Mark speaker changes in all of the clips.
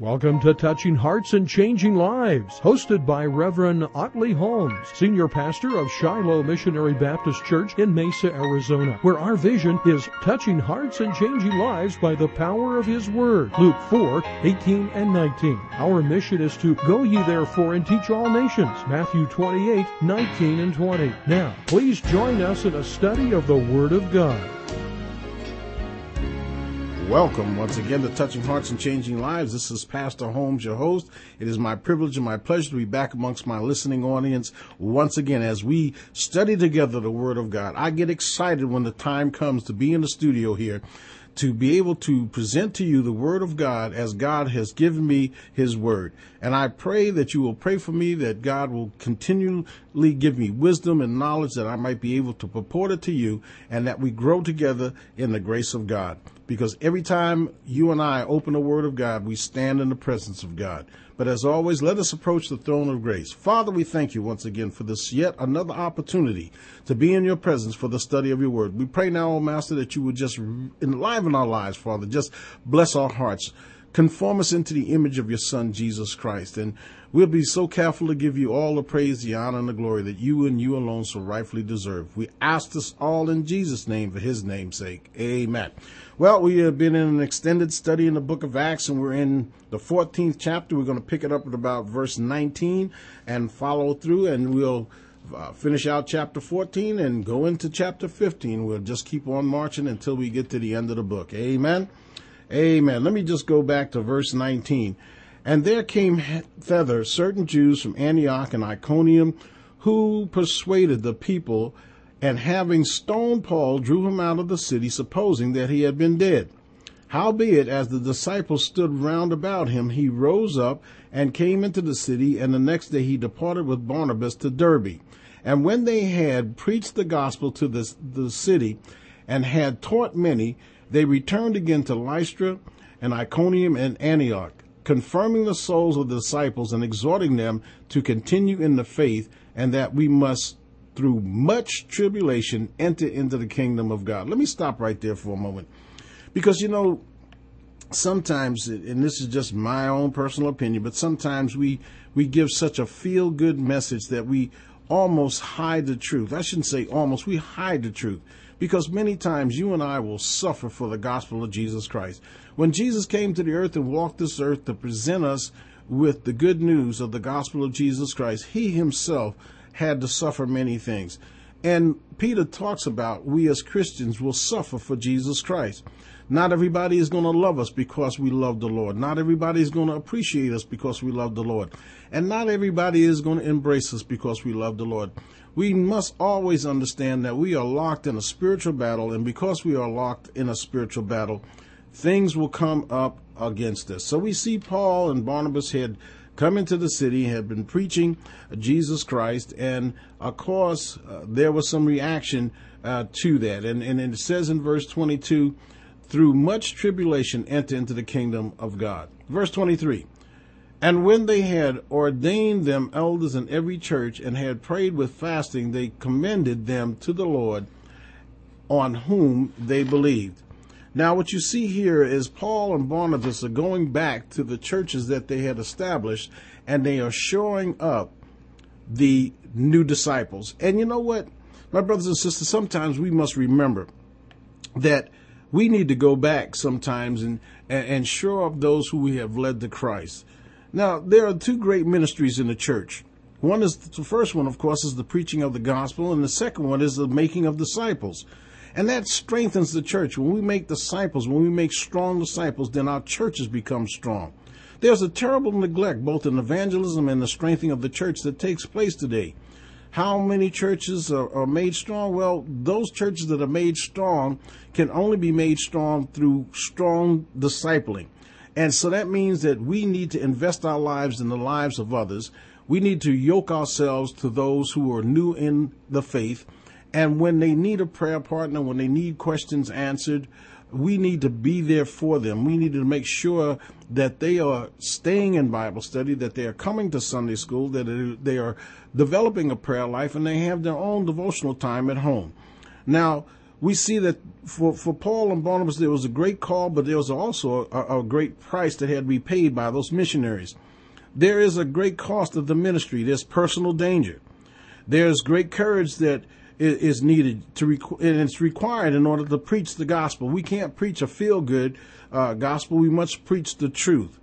Speaker 1: Welcome to Touching Hearts and Changing Lives, hosted by Reverend Otley Holmes, Senior Pastor of Shiloh Missionary Baptist Church in Mesa, Arizona, where our vision is touching hearts and changing lives by the power of His Word. Luke 4, 18 and 19. Our mission is to go ye therefore and teach all nations. Matthew 28, 19 and 20. Now, please join us in a study of the Word of God.
Speaker 2: Welcome once again to Touching Hearts and Changing Lives. This is Pastor Holmes, your host. It is my privilege and my pleasure to be back amongst my listening audience once again as we study together the Word of God. I get excited when the time comes to be in the studio here to be able to present to you the word of God as God has given me his word. And I pray that you will pray for me that God will continually give me wisdom and knowledge that I might be able to purport it to you and that we grow together in the grace of God. Because every time you and I open the word of God, we stand in the presence of God. But as always, let us approach the throne of grace. Father, we thank you once again for this yet another opportunity to be in your presence for the study of your word. We pray now, O Master, that you would just enliven our lives, Father. Just bless our hearts. Conform us into the image of your Son, Jesus Christ. And we'll be so careful to give you all the praise, the honor, and the glory that you and you alone so rightfully deserve. We ask this all in Jesus' name for his name's sake. Amen. Well, we have been in an extended study in the book of Acts, and we're in the 14th chapter. We're going to pick it up at about verse 19 and follow through, and we'll uh, finish out chapter 14 and go into chapter 15. We'll just keep on marching until we get to the end of the book. Amen. Amen. Let me just go back to verse 19. And there came thither certain Jews from Antioch and Iconium who persuaded the people and having stoned Paul, drew him out of the city, supposing that he had been dead. Howbeit, as the disciples stood round about him, he rose up and came into the city, and the next day he departed with Barnabas to Derbe. And when they had preached the gospel to the, the city, and had taught many, they returned again to Lystra and Iconium and Antioch, confirming the souls of the disciples and exhorting them to continue in the faith, and that we must through much tribulation enter into the kingdom of God. Let me stop right there for a moment. Because, you know, sometimes, and this is just my own personal opinion, but sometimes we, we give such a feel good message that we almost hide the truth. I shouldn't say almost, we hide the truth. Because many times you and I will suffer for the gospel of Jesus Christ. When Jesus came to the earth and walked this earth to present us with the good news of the gospel of Jesus Christ, he himself had to suffer many things. And Peter talks about we as Christians will suffer for Jesus Christ. Not everybody is going to love us because we love the Lord. Not everybody is going to appreciate us because we love the Lord. And not everybody is going to embrace us because we love the Lord. We must always understand that we are locked in a spiritual battle, and because we are locked in a spiritual battle, things will come up against us. So we see Paul and Barnabas had come into the city, had been preaching Jesus Christ, and of course, uh, there was some reaction uh, to that. And, and it says in verse 22, through much tribulation enter into the kingdom of God. Verse 23, and when they had ordained them elders in every church and had prayed with fasting, they commended them to the Lord on whom they believed. Now, what you see here is Paul and Barnabas are going back to the churches that they had established and they are shoring up the new disciples. And you know what? My brothers and sisters, sometimes we must remember that we need to go back sometimes and, and, shore up those who we have led to Christ. Now, there are two great ministries in the church. One is the first one, of course, is the preaching of the gospel, and the second one is the making of disciples. And that strengthens the church. When we make disciples, when we make strong disciples, then our churches become strong. There's a terrible neglect both in evangelism and the strengthening of the church that takes place today. How many churches are, are, made strong? Well, those churches that are made strong can only be made strong through strong discipling. And so that means that we need to invest our lives in the lives of others. We need to yoke ourselves to those who are new in the faith and when they need a prayer partner, when they need questions answered, we need to be there for them. We need to make sure that they are staying in Bible study, that they are coming to Sunday school, that they are developing a prayer life, and they have their own devotional time at home. Now, we see that for, for Paul and Barnabas, there was a great call, but there was also a, a great price that had to be paid by those missionaries. There is a great cost of the ministry. There's personal danger. There's great courage that is needed to, and it's required in order to preach the gospel. We can't preach a feel good uh, gospel. We must preach the truth.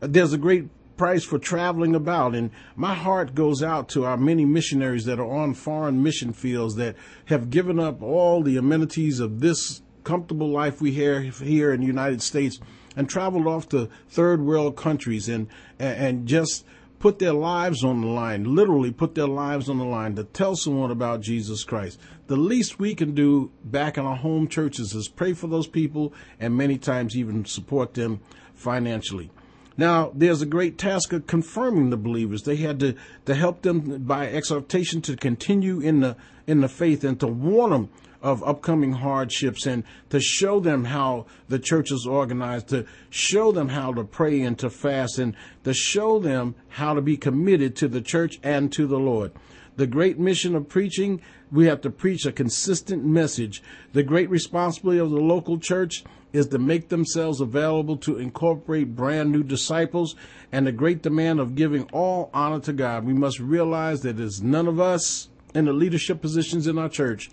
Speaker 2: There's a great price for traveling about. And my heart goes out to our many missionaries that are on foreign mission fields that have given up all the amenities of this comfortable life we have here in the United States and traveled off to third world countries and, and just put their lives on the line, literally put their lives on the line to tell someone about Jesus Christ. The least we can do back in our home churches is pray for those people and many times even support them financially. Now, there's a great task of confirming the believers. They had to, to help them by exhortation to continue in the, in the faith and to warn them of upcoming hardships and to show them how the church is organized, to show them how to pray and to fast, and to show them how to be committed to the church and to the Lord. The great mission of preaching, we have to preach a consistent message. The great responsibility of the local church is to make themselves available to incorporate brand new disciples and the great demand of giving all honor to God. We must realize that it's none of us in the leadership positions in our church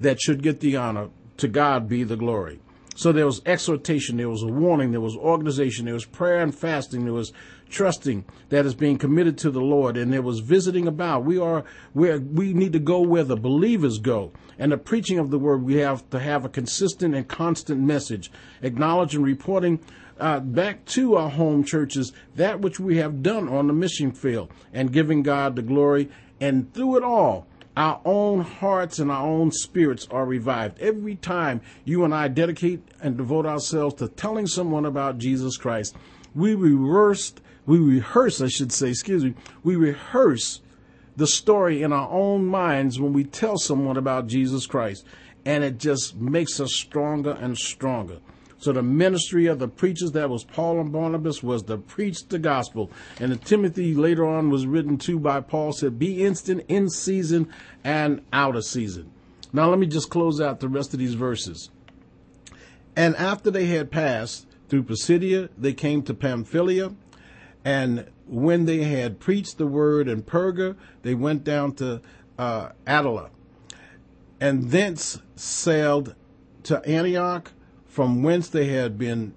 Speaker 2: that should get the honor. To God be the glory. So there was exhortation, there was a warning, there was organization, there was prayer and fasting, there was trusting that is being committed to the Lord, and there was visiting about. We are where we need to go where the believers go. And the preaching of the word, we have to have a consistent and constant message, acknowledging, reporting uh, back to our home churches that which we have done on the mission field, and giving God the glory. And through it all, our own hearts and our own spirits are revived. Every time you and I dedicate and devote ourselves to telling someone about Jesus Christ, we reversed, we rehearse, I should say, excuse me, we rehearse the story in our own minds when we tell someone about Jesus Christ. And it just makes us stronger and stronger. So the ministry of the preachers that was Paul and Barnabas was to preach the gospel. And the Timothy later on was written to by Paul said, be instant in season and out of season. Now let me just close out the rest of these verses. And after they had passed through Pisidia, they came to Pamphylia. And when they had preached the word in Perga, they went down to uh, Attalia and thence sailed to Antioch from whence they had been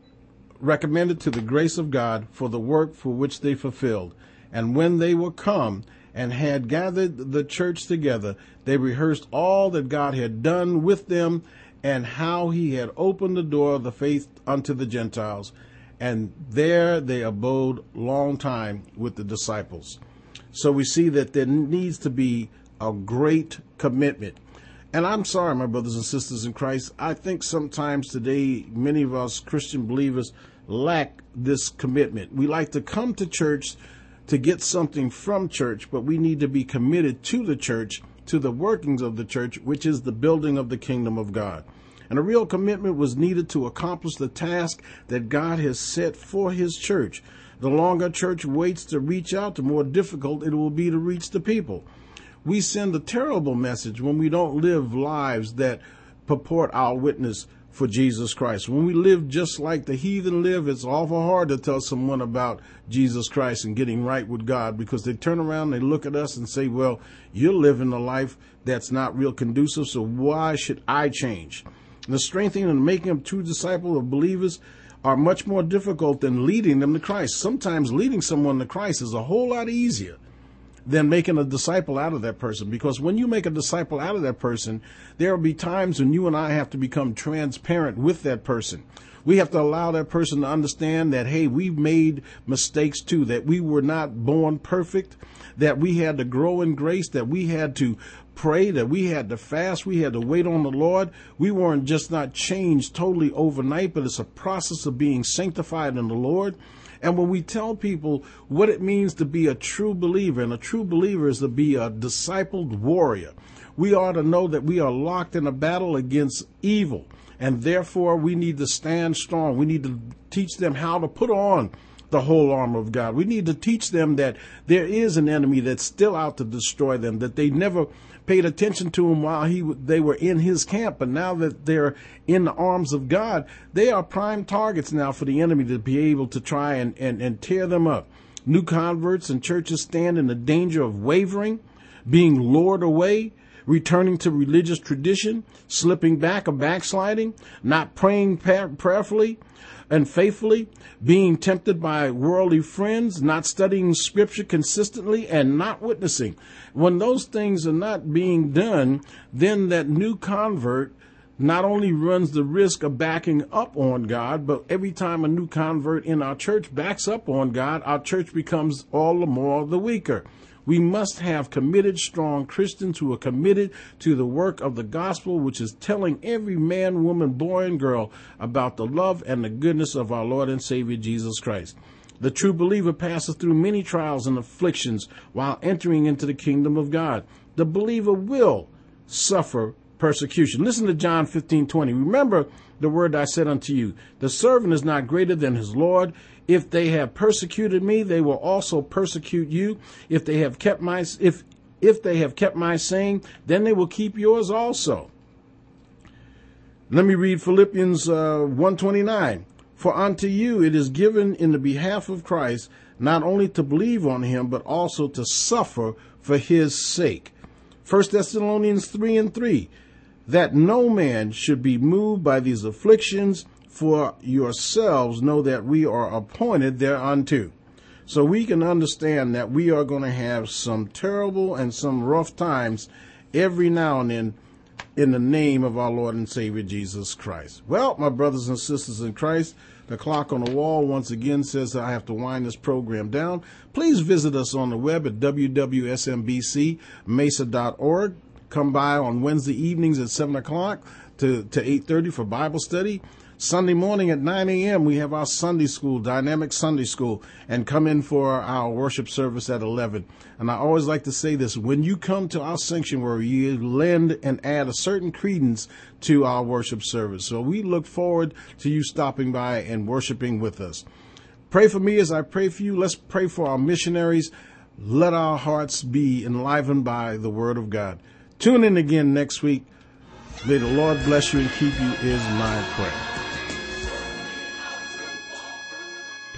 Speaker 2: recommended to the grace of God for the work for which they fulfilled. And when they were come and had gathered the church together, they rehearsed all that God had done with them and how he had opened the door of the faith unto the Gentiles. And there they abode long time with the disciples. So we see that there needs to be a great commitment and I'm sorry, my brothers and sisters in Christ. I think sometimes today, many of us Christian believers lack this commitment. We like to come to church to get something from church, but we need to be committed to the church, to the workings of the church, which is the building of the kingdom of God. And a real commitment was needed to accomplish the task that God has set for his church. The longer church waits to reach out, the more difficult it will be to reach the people we send a terrible message when we don't live lives that purport our witness for Jesus Christ. When we live just like the heathen live, it's awful hard to tell someone about Jesus Christ and getting right with God because they turn around, they look at us and say, well, you're living a life that's not real conducive, so why should I change? The strengthening and making of true disciples of believers are much more difficult than leading them to Christ. Sometimes leading someone to Christ is a whole lot easier than making a disciple out of that person. Because when you make a disciple out of that person, there will be times when you and I have to become transparent with that person. We have to allow that person to understand that, hey, we've made mistakes too, that we were not born perfect, that we had to grow in grace, that we had to pray, that we had to fast, we had to wait on the Lord. We weren't just not changed totally overnight, but it's a process of being sanctified in the Lord. And when we tell people what it means to be a true believer, and a true believer is to be a discipled warrior, we ought to know that we are locked in a battle against evil. And therefore, we need to stand strong. We need to teach them how to put on the whole armor of God. We need to teach them that there is an enemy that's still out to destroy them, that they never paid attention to him while he they were in his camp, but now that they're in the arms of God, they are prime targets now for the enemy to be able to try and, and, and tear them up. New converts and churches stand in the danger of wavering, being lured away, returning to religious tradition, slipping back or backsliding, not praying prayerfully and faithfully, being tempted by worldly friends, not studying scripture consistently, and not witnessing. When those things are not being done, then that new convert not only runs the risk of backing up on God, but every time a new convert in our church backs up on God, our church becomes all the more the weaker. We must have committed, strong Christians who are committed to the work of the gospel, which is telling every man, woman, boy, and girl about the love and the goodness of our Lord and Savior Jesus Christ. The true believer passes through many trials and afflictions while entering into the kingdom of God. The believer will suffer persecution. Listen to John 15, 20. Remember the word I said unto you. The servant is not greater than his Lord. If they have persecuted me, they will also persecute you. If they have kept my, if, if they have kept my saying, then they will keep yours also. Let me read Philippians uh, 129. For unto you it is given in the behalf of Christ not only to believe on him, but also to suffer for his sake. 1 Thessalonians 3 and 3 that no man should be moved by these afflictions, for yourselves know that we are appointed thereunto. So we can understand that we are going to have some terrible and some rough times every now and then in the name of our Lord and Savior Jesus Christ. Well, my brothers and sisters in Christ, the clock on the wall once again says I have to wind this program down. Please visit us on the web at www.smbcmesa.org. Come by on Wednesday evenings at 7 o'clock to, to 8.30 for Bible study. Sunday morning at 9 a.m., we have our Sunday school, Dynamic Sunday School, and come in for our worship service at 11. And I always like to say this when you come to our sanctuary, you lend and add a certain credence to our worship service. So we look forward to you stopping by and worshiping with us. Pray for me as I pray for you. Let's pray for our missionaries. Let our hearts be enlivened by the Word of God. Tune in again next week. May the Lord bless you and keep you is my prayer.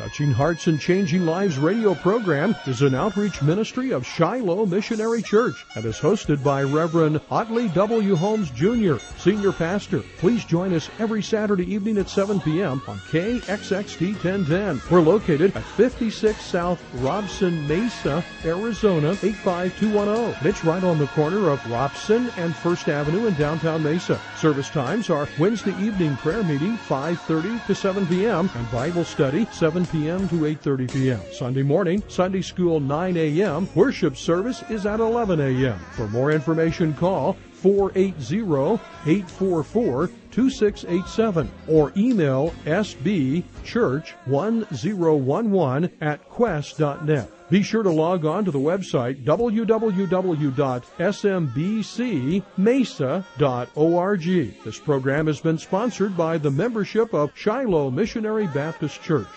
Speaker 1: Touching Hearts and Changing Lives radio program is an outreach ministry of Shiloh Missionary Church and is hosted by Reverend Otley W. Holmes Jr., Senior Pastor. Please join us every Saturday evening at 7 p.m. on KXXT 1010. We're located at 56 South Robson Mesa, Arizona 85210. It's right on the corner of Robson and First Avenue in downtown Mesa. Service times are Wednesday evening prayer meeting 5:30 to 7 p.m. and Bible study 7 p.m. to 8.30 p.m. Sunday morning, Sunday school 9 a.m. Worship service is at 11 a.m. For more information, call 480-844-2687 or email sbchurch1011 at qwest.net. Be sure to log on to the website www.smbcmesa.org. This program has been sponsored by the membership of Shiloh Missionary Baptist Church.